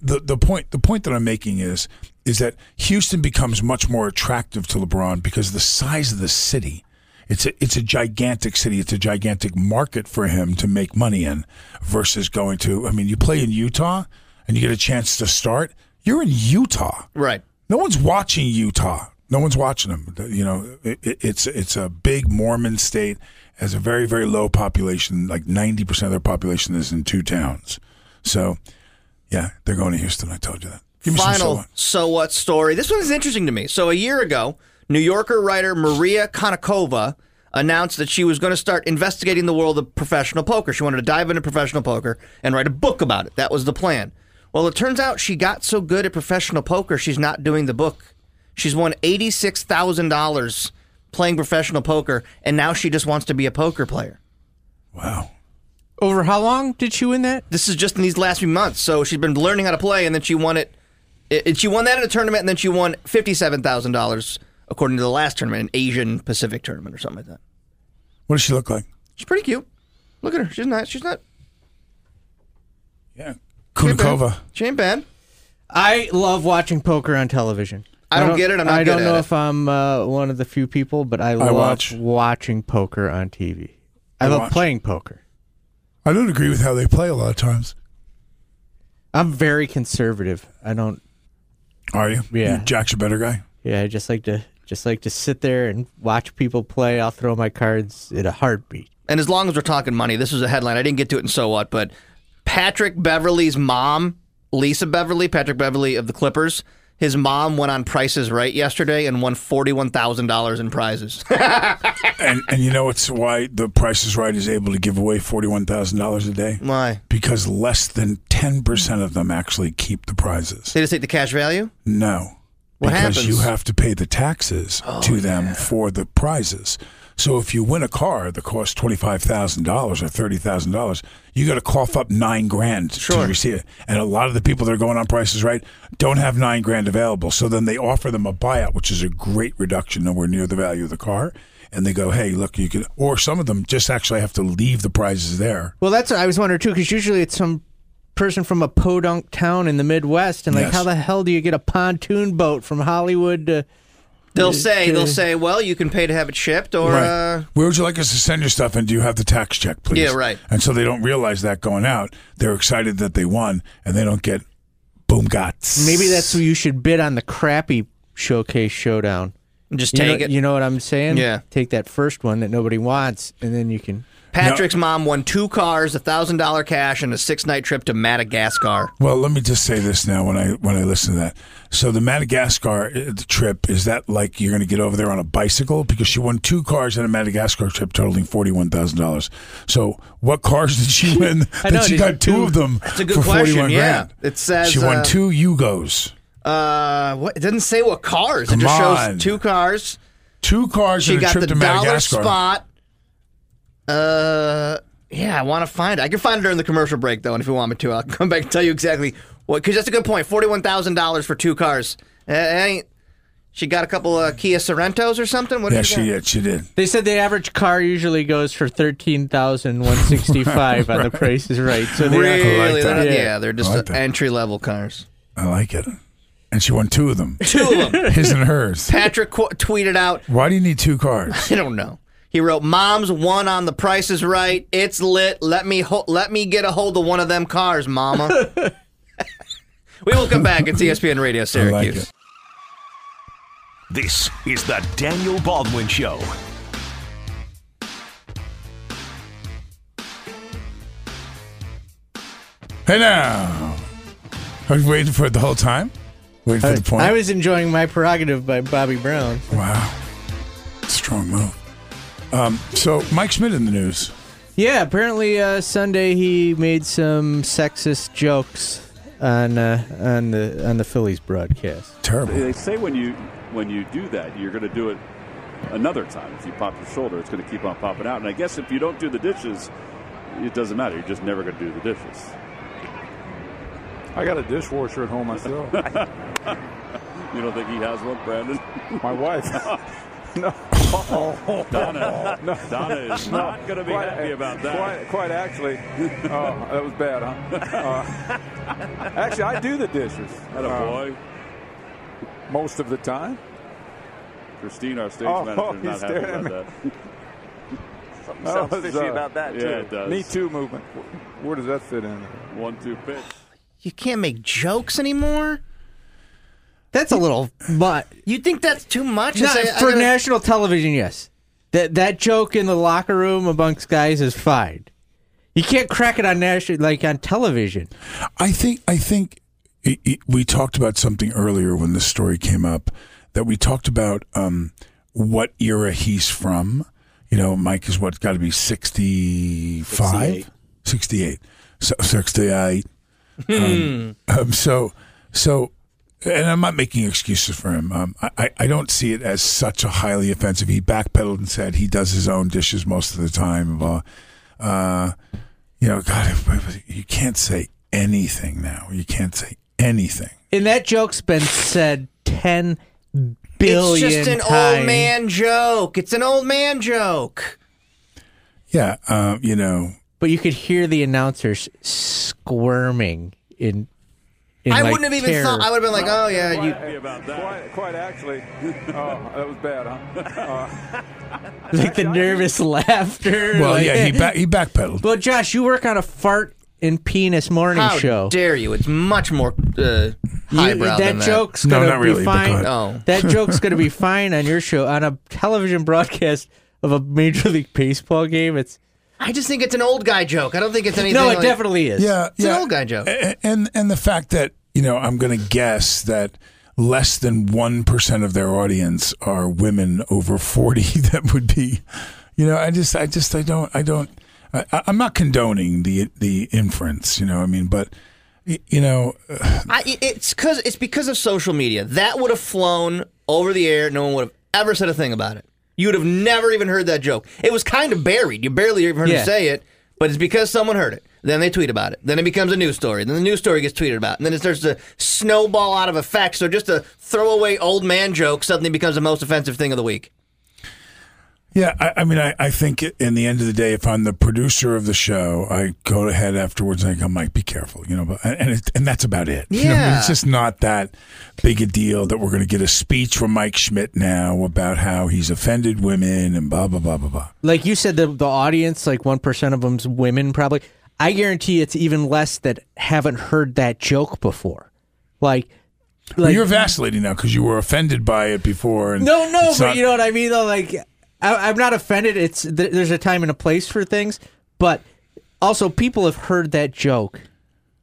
Speaker 5: the the point the point that I'm making is is that Houston becomes much more attractive to LeBron because of the size of the city. It's a it's a gigantic city. It's a gigantic market for him to make money in versus going to. I mean, you play in Utah and you get a chance to start. You're in Utah.
Speaker 7: Right.
Speaker 5: No one's watching Utah. No one's watching them. You know, it, it- it's it's a big Mormon state. Has a very very low population. Like ninety percent of their population is in two towns. So, yeah, they're going to Houston. I told you that. Give me some so
Speaker 7: Final
Speaker 5: what.
Speaker 7: so what story. This one is interesting to me. So a year ago, New Yorker writer Maria Konnikova announced that she was going to start investigating the world of professional poker. She wanted to dive into professional poker and write a book about it. That was the plan. Well, it turns out she got so good at professional poker, she's not doing the book. She's won eighty-six thousand dollars playing professional poker, and now she just wants to be a poker player.
Speaker 5: Wow.
Speaker 6: Over how long did she win that?
Speaker 7: This is just in these last few months. So she's been learning how to play, and then she won it. it she won that in a tournament, and then she won fifty-seven thousand dollars according to the last tournament, an Asian Pacific tournament or something like that.
Speaker 5: What does she look like?
Speaker 7: She's pretty cute. Look at her. She's not. She's not.
Speaker 5: Yeah. Konnikova.
Speaker 7: She ain't bad.
Speaker 6: I love watching poker on television.
Speaker 7: I don't get it. I'm not
Speaker 6: I
Speaker 7: good
Speaker 6: don't
Speaker 7: at
Speaker 6: know
Speaker 7: it.
Speaker 6: if I'm uh, one of the few people, but I love
Speaker 5: watch.
Speaker 6: watching poker on TV. I,
Speaker 5: I
Speaker 6: love
Speaker 5: watch.
Speaker 6: playing poker.
Speaker 5: I don't agree with how they play a lot of times.
Speaker 6: I'm very conservative. I don't.
Speaker 5: Are you?
Speaker 6: Yeah.
Speaker 5: You Jack's a better guy.
Speaker 6: Yeah, I just like to just like to sit there and watch people play. I'll throw my cards in a heartbeat.
Speaker 7: And as long as we're talking money, this was a headline. I didn't get to it in so what, but Patrick Beverley's mom, Lisa Beverley, Patrick Beverley of the Clippers, his mom went on Prices Right yesterday and won forty-one thousand dollars in prizes.
Speaker 5: And and you know it's why the Price is Right is able to give away forty one thousand dollars a day
Speaker 7: Why?
Speaker 5: because less than ten percent of them actually keep the prizes.
Speaker 7: They just take the cash value.
Speaker 5: No,
Speaker 7: What
Speaker 5: because
Speaker 7: happens?
Speaker 5: you have to pay the taxes
Speaker 7: Oh,
Speaker 5: to them for the prizes. So if you win a car that costs twenty five thousand dollars or thirty thousand dollars, you got to cough up nine grand
Speaker 7: Sure.
Speaker 5: to receive it. And a lot of the people that are going on prices right don't have nine grand available. So then they offer them a buyout, which is a great reduction, nowhere near the value of the car. And they go, hey, look, you could, or some of them just actually have to leave the prizes there.
Speaker 6: Well, that's what I was wondering too, because usually it's some person from a podunk town in the Midwest, and like,
Speaker 5: Yes.
Speaker 6: how the hell do you get a pontoon boat from Hollywood to?
Speaker 7: They'll say they'll say, well, you can pay to have it shipped, or
Speaker 5: Right.
Speaker 7: uh,
Speaker 5: Where would you like us to send your stuff? And do you have the tax check, please?
Speaker 7: Yeah, right.
Speaker 5: And so they don't realize that going out. They're excited that they won, and they don't get boom gots.
Speaker 6: Maybe that's where you should bid on the crappy showcase showdown.
Speaker 7: just
Speaker 6: You
Speaker 7: take
Speaker 6: know,
Speaker 7: it.
Speaker 6: You know what I'm saying?
Speaker 7: Yeah.
Speaker 6: Take that first one that nobody wants, and then you can.
Speaker 7: Patrick's mom won two cars, a thousand dollar cash, and a six night trip to Madagascar.
Speaker 5: Well, let me just say this now when I when I listen to that. So the Madagascar uh, the trip is that like you're going to get over there on a bicycle because she won two cars and a Madagascar trip totaling forty one thousand dollars. So what cars did she win? That
Speaker 7: know,
Speaker 5: she got two of them
Speaker 7: That's a good
Speaker 5: for
Speaker 7: question,
Speaker 5: forty one
Speaker 7: yeah.
Speaker 5: grand.
Speaker 7: It says,
Speaker 5: she won
Speaker 7: uh,
Speaker 5: two Yugos.
Speaker 7: Uh, what? It doesn't say what cars.
Speaker 5: Come
Speaker 7: it just
Speaker 5: on.
Speaker 7: shows two cars.
Speaker 5: Two cars
Speaker 7: She
Speaker 5: and a
Speaker 7: got
Speaker 5: trip
Speaker 7: the
Speaker 5: to
Speaker 7: dollar
Speaker 5: Madagascar.
Speaker 7: spot. Uh, yeah, I want to find it. I can find it during the commercial break though, and if you want me to, I'll come back and tell you exactly what. Because that's a good point. Forty-one thousand dollars for two cars. Uh, ain't. She got a couple of Kia Sorentos or something. What
Speaker 5: Yeah,
Speaker 7: did
Speaker 5: she did. She did.
Speaker 6: They said the average car usually goes for thirteen thousand one sixty five on the Price is Right. So they're
Speaker 7: Really? They're not-
Speaker 6: yeah.
Speaker 7: yeah. they're just
Speaker 5: like
Speaker 7: entry level cars.
Speaker 5: I like it. And she won two of them.
Speaker 7: Two of them.
Speaker 5: His and hers.
Speaker 7: Patrick qu- tweeted out,
Speaker 5: Why do you need two cars?
Speaker 7: I don't know. He wrote, "Mom's one on the Price is Right. It's lit. Let me ho- let me get a hold of one of them cars, Mama." We will come back. It's ESPN Radio Syracuse.
Speaker 5: it.
Speaker 4: This is the Daniel Baldwin Show.
Speaker 5: Hey now, I was waiting for it the whole time. Waiting for the point.
Speaker 6: I was enjoying my prerogative by Bobby Brown.
Speaker 5: wow, strong move. Um, so Mike Schmidt in the news.
Speaker 6: Yeah, apparently uh, Sunday he made some sexist jokes on uh, on the on the Phillies broadcast.
Speaker 5: Terrible.
Speaker 13: They say when you when you do that, you're going to do it another time. If you pop your shoulder, it's going to keep on popping out. And I guess if you don't do the dishes, it doesn't matter. You're just never going to do the dishes.
Speaker 14: I got a dishwasher at home myself.
Speaker 13: You don't think he has one, Brandon?
Speaker 14: My wife. no.
Speaker 13: Donna,
Speaker 14: No.
Speaker 13: Donna is
Speaker 14: No.
Speaker 13: not going to be
Speaker 14: Quite-
Speaker 13: happy about that.
Speaker 14: Quite, quite actually. Oh, that was bad, huh? Uh, actually, I do the dishes.
Speaker 13: Had a
Speaker 14: Uh,
Speaker 13: boy.
Speaker 14: most of the time.
Speaker 13: Christine, our stage
Speaker 14: Oh,
Speaker 13: manager, is not happy about
Speaker 14: at
Speaker 13: that.
Speaker 14: Something
Speaker 13: sounds fishy about that,
Speaker 14: yeah,
Speaker 13: too.
Speaker 14: it does. Me too movement. Where does that fit in?
Speaker 13: One two pitch.
Speaker 7: You can't make jokes anymore.
Speaker 6: That's a little but
Speaker 7: You think that's too much?
Speaker 6: No,
Speaker 7: I say, I
Speaker 6: for
Speaker 7: gotta-
Speaker 6: national television, yes. That that joke in the locker room amongst guys is fine. You can't crack it on national like on television.
Speaker 5: I think I think it, it- we talked about something earlier when this story came up that we talked about um, what era he's from. You know, Mike is what got to be 65? 68. So 68. um, um, so so and I'm not making excuses for him. Um, I, I- I don't see it as such a highly offensive. He backpedaled and said he does his own dishes most of the time. Uh, uh, you know, God, you can't say anything now. You can't say anything.
Speaker 6: And that joke's been said ten billion
Speaker 7: It's just an
Speaker 6: times.
Speaker 7: old man joke. It's an old man joke.
Speaker 5: Yeah, um, you know,
Speaker 6: But you could hear the announcers squirming in. In
Speaker 7: I
Speaker 6: like,
Speaker 7: wouldn't have even
Speaker 6: terror.
Speaker 7: thought. I would have been like, oh yeah, you.
Speaker 13: Happy about that.
Speaker 14: Quite, quite actually. Oh, that was bad, huh? Uh,
Speaker 6: like the nervous laughter.
Speaker 5: well,
Speaker 6: like-
Speaker 5: yeah, he back, he backpedaled.
Speaker 6: Well, Josh, you work on a fart and penis morning
Speaker 7: How
Speaker 6: show.
Speaker 7: dare you? It's much more uh,
Speaker 6: You-
Speaker 7: highbrow
Speaker 6: that
Speaker 7: than that.
Speaker 6: joke's gonna
Speaker 5: not
Speaker 6: be
Speaker 5: really,
Speaker 6: fine.
Speaker 5: go
Speaker 7: Oh.
Speaker 6: That joke's gonna be fine on your show on a television broadcast of a major league baseball game. It's
Speaker 7: I just think it's an old guy joke. I don't think it's anything.
Speaker 6: no, it
Speaker 7: like-
Speaker 6: definitely is.
Speaker 5: Yeah,
Speaker 7: It's
Speaker 5: yeah.
Speaker 7: an old guy joke.
Speaker 5: And and the fact that you know, I'm going to guess that less than one percent of their audience are women over forty. That would be, you know, I just, I just, I don't, I don't. I, I'm not condoning the the inference, you know. I mean, but you know,
Speaker 7: I, it's because it's because of social media. That would have flown over the air. No one would have ever said a thing about it. You would have never even heard that joke. It was kind of buried. You barely even heard
Speaker 6: Yeah.
Speaker 7: him say it, but it's because someone heard it. Then they tweet about it. Then it becomes a news story. Then the news story gets tweeted about. And then it starts to snowball out of effect. So just a throwaway old man joke suddenly becomes the most offensive thing of the week.
Speaker 5: Yeah, I, I mean, I, I think in the end of the day, if I'm the producer of the show, I go ahead afterwards and I go, Mike, be careful, you know, but, and it, and that's about it. You know, I mean,
Speaker 7: Yeah.
Speaker 5: it's just not that big a deal that we're going to get a speech from Mike Schmidt now about how he's offended women and blah, blah, blah, blah, blah.
Speaker 6: Like you said, the the audience, like one percent of them's women, probably. I guarantee it's even less that haven't heard that joke before. Like,
Speaker 5: Well, you're vacillating now because you were offended by it before. And
Speaker 6: No, no, but
Speaker 5: not-
Speaker 6: you know what I mean. Though, like, I, I'm not offended. It's th- there's a time and a place for things, but also people have heard that joke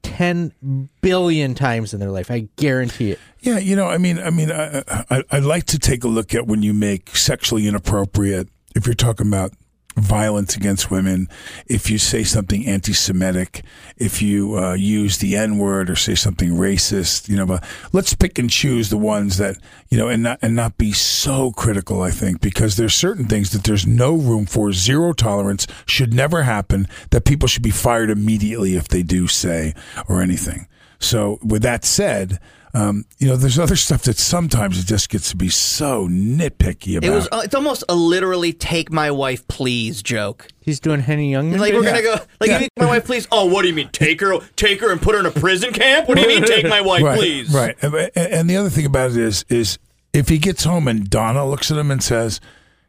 Speaker 6: ten billion times in their life. I guarantee it.
Speaker 5: Yeah, you know, I mean, I mean, I, I, I'd like to take a look at when you make sexually inappropriate. If you're talking about violence against women, if you say something anti-Semitic, if you uh, use the N-word or say something racist, you know, but let's pick and choose the ones that you know, and not and not be so critical. I think because there's certain things that there's no room for, zero tolerance, should never happen. That people should be fired immediately if they do say or anything. So, with that said, um, you know, there's other stuff that sometimes it just gets to be so nitpicky about.
Speaker 7: It was. uh, It's almost a literally "take my wife, please" joke.
Speaker 6: He's doing Henny Youngman.
Speaker 7: Like we're
Speaker 6: bit?
Speaker 7: gonna go. Like you take my wife, please. Oh, what do you mean? Take her, take her, and put her in a prison camp? What do you mean? Take my wife,
Speaker 5: right,
Speaker 7: please?
Speaker 5: Right. And, and the other thing about it is, is if he gets home and Donna looks at him and says,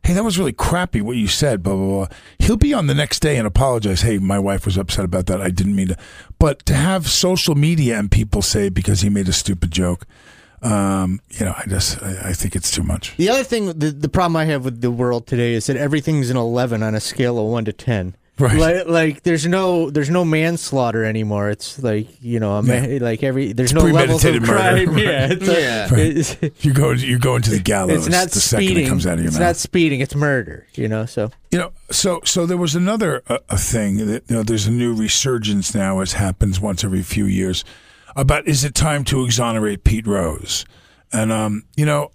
Speaker 5: hey, that was really crappy what you said, blah, blah, blah. He'll be on the next day and apologize. Hey, my wife was upset about that. I didn't mean to. But to have social media and people say because he made a stupid joke, um, you know, I just, I, I think it's too much.
Speaker 6: The other thing, the, the problem I have with the world today is that everything's an 11 on a scale of 1 to 10.
Speaker 5: Right.
Speaker 6: Like, like there's no there's no manslaughter anymore. It's like you know, a ma- like every there's
Speaker 5: It's
Speaker 6: no levels of
Speaker 5: premeditated murder.
Speaker 6: crime. Yeah, it's like-
Speaker 7: Yeah.
Speaker 6: it's-
Speaker 5: You go, you go into the gallows
Speaker 6: it's not
Speaker 5: the
Speaker 6: speeding.
Speaker 5: second it comes out of your
Speaker 6: it's
Speaker 5: mouth.
Speaker 6: not speeding. It's murder. You know. So
Speaker 5: You know, so so there was another uh, a thing that you know there's a new resurgence now as happens once every few years about is it time to exonerate Pete Rose? And um, you know,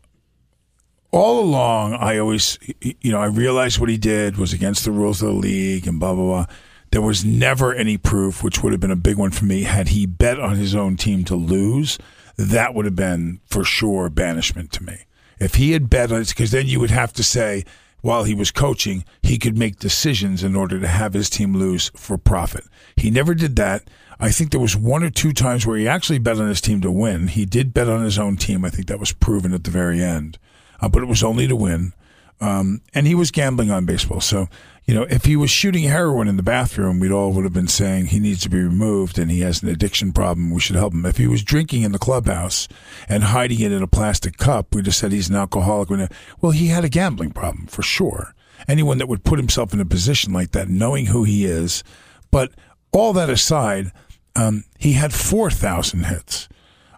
Speaker 5: all along I always you know I realized what he did was against the rules of the league and blah blah blah. There was never any proof, which would have been a big one for me. Had he bet on his own team to lose, that would have been for sure banishment to me. If he had bet on it, because then you would have to say, while he was coaching, he could make decisions in order to have his team lose for profit. He never did that. I think there was one or two times where he actually bet on his team to win. He did bet on his own team. I think that was proven at the very end, uh, but it was only to win. Um, and he was gambling on baseball. So, you know, if he was shooting heroin in the bathroom, we'd all would have been saying he needs to be removed and he has an addiction problem. We should help him. If he was drinking in the clubhouse and hiding it in a plastic cup, we just said he's an alcoholic. Well, he had a gambling problem for sure. Anyone that would put himself in a position like that, knowing who he is. But all that aside, um, he had 4,000 hits.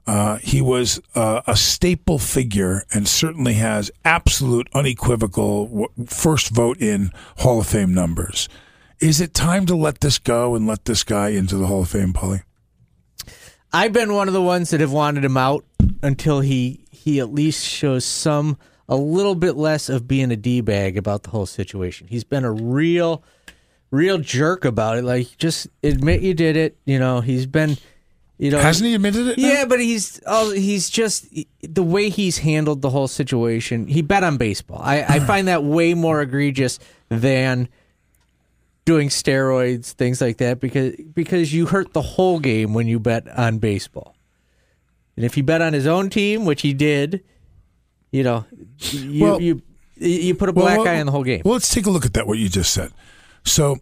Speaker 5: Uh, he was uh, a staple figure and certainly has absolute, unequivocal w- first vote in Hall of Fame numbers. Is it time to let this go and let this guy into the Hall of Fame, Paulie?
Speaker 6: I've been one of the ones that have wanted him out until he he at least shows some a little bit less of being a d bag about the whole situation. He's been a real real jerk about it. Like just admit you did it. You know he's been. You know,
Speaker 5: Hasn't he admitted it? now?
Speaker 6: Yeah, but he's oh, he's just the way he's handled the whole situation. He bet on baseball. I, I find that way more egregious than doing steroids, things like that, because because you hurt the whole game when you bet on baseball. And if he bet on his own team, which he did, you know, you
Speaker 5: Well-
Speaker 6: you you put a
Speaker 5: Well,
Speaker 6: black
Speaker 5: well,
Speaker 6: eye on the whole game.
Speaker 5: Well, let's take a look at that, what you just said. So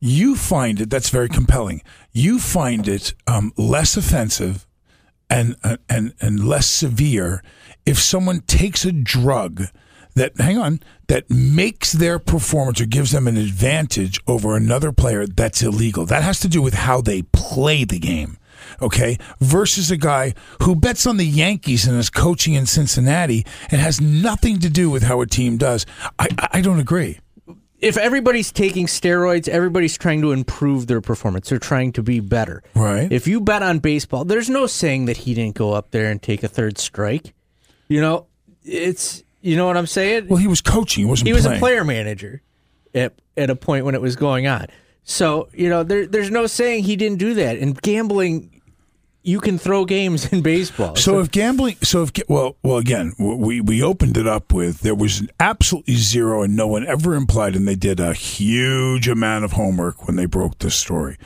Speaker 5: you find it, that's very compelling. You find it um, less offensive and, uh, and, and less severe if someone takes a drug that, hang on, that makes their performance or gives them an advantage over another player that's illegal. That has to do with how they play the game okay, versus a guy who bets on the Yankees and is coaching in Cincinnati and has nothing to do with how a team does. I, I I don't agree.
Speaker 6: If everybody's taking steroids, everybody's trying to improve their performance. They're trying to be better.
Speaker 5: Right.
Speaker 6: If you bet on baseball, there's no saying that he didn't go up there and take a third strike. You know, it's you know what I'm saying?
Speaker 5: Well, he was coaching. He wasn't
Speaker 6: He was
Speaker 5: playing.
Speaker 6: a player manager at at a point when it was going on. So, you know, there there's no saying he didn't do that. And gambling you can throw games in baseball.
Speaker 5: So if gambling, so if well, well, again, we we opened it up with there was absolutely zero, and no one ever implied, and they did a huge amount of homework when they broke this story.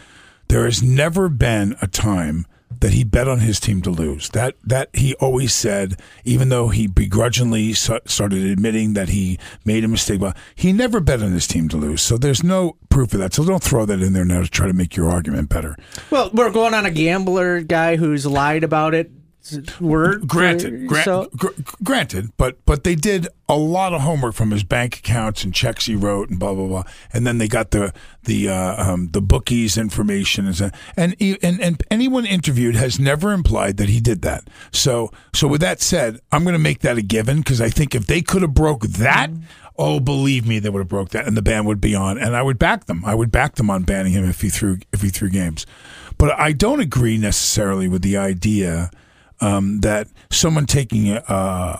Speaker 5: There has never been a time that he bet on his team to lose. That that he always said, even though he begrudgingly started admitting that he made a mistake, but he never bet on his team to lose. So there's no proof of that. So don't throw that in there now to try to make your argument better.
Speaker 6: Well, we're going on a gambler guy who's lied about it. Word
Speaker 5: Granted,
Speaker 6: uh,
Speaker 5: gran-
Speaker 6: so-
Speaker 5: gr- granted, but but they did a lot of homework from his bank accounts and checks he wrote and blah blah blah, and then they got the the uh, um, the bookies information and so- and and and anyone interviewed has never implied that he did that. So so with that said, I'm going to make that a given because I think if they could have broke that. Oh, believe me, they would have broke that, and the ban would be on, and I would back them. I would back them on banning him if he threw if he threw games. But I don't agree necessarily with the idea um, that someone taking a,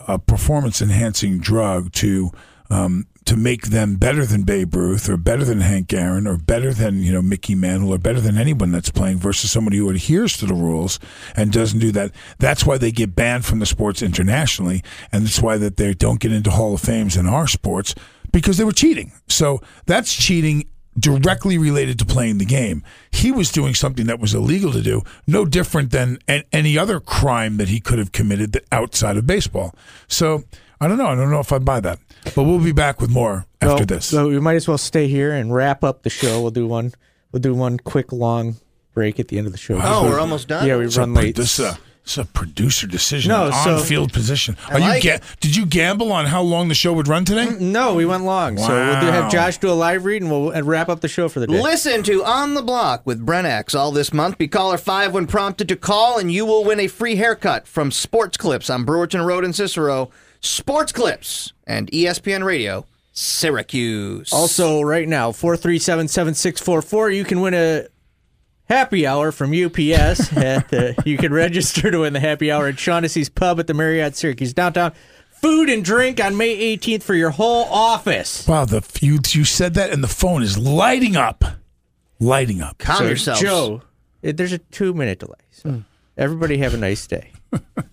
Speaker 5: a performance enhancing drug to um, to make them better than Babe Ruth or better than Hank Aaron or better than you know Mickey Mantle or better than anyone that's playing versus somebody who adheres to the rules and doesn't do that. That's why they get banned from the sports internationally, and that's why that they don't get into Hall of Fames in our sports because they were cheating. So that's cheating directly related to playing the game. He was doing something that was illegal to do, no different than any other crime that he could have committed outside of baseball. So I don't know. I don't know if I buy that. But we'll be back with more after
Speaker 6: Well,
Speaker 5: this.
Speaker 6: So we might as well stay here and wrap up the show. We'll do one. We'll do one quick long break at the end of the show.
Speaker 7: Oh, we're almost done?
Speaker 6: Yeah, we
Speaker 5: It's a
Speaker 6: run late.
Speaker 5: This is a, this is a producer decision.
Speaker 6: No,
Speaker 5: an
Speaker 6: so-
Speaker 5: on-field position.
Speaker 6: I
Speaker 5: Are you
Speaker 6: like
Speaker 5: ga- Did you gamble on how long the show would run today?
Speaker 6: Mm, no, we went long. So we'll do, have Josh do a live read and we'll and wrap up the show for the day.
Speaker 7: Listen to On the Block with Brent Axe all this month. Be caller 5 when prompted to call, and you will win a free haircut from Sports Clips on Brewerton Road in Cicero. Sports Clips and ESPN Radio, Syracuse.
Speaker 6: Also, right now, 437 7644, you can win a happy hour from UPS. at the, you can register to win the happy hour at Shaughnessy's Pub at the Marriott Syracuse downtown. Food and drink on May 18th for your whole office.
Speaker 5: Wow, the you you said that and the phone is lighting up, lighting up.
Speaker 6: Calm So, Joe, it, there's a two minute delay. So hmm. everybody have a nice day.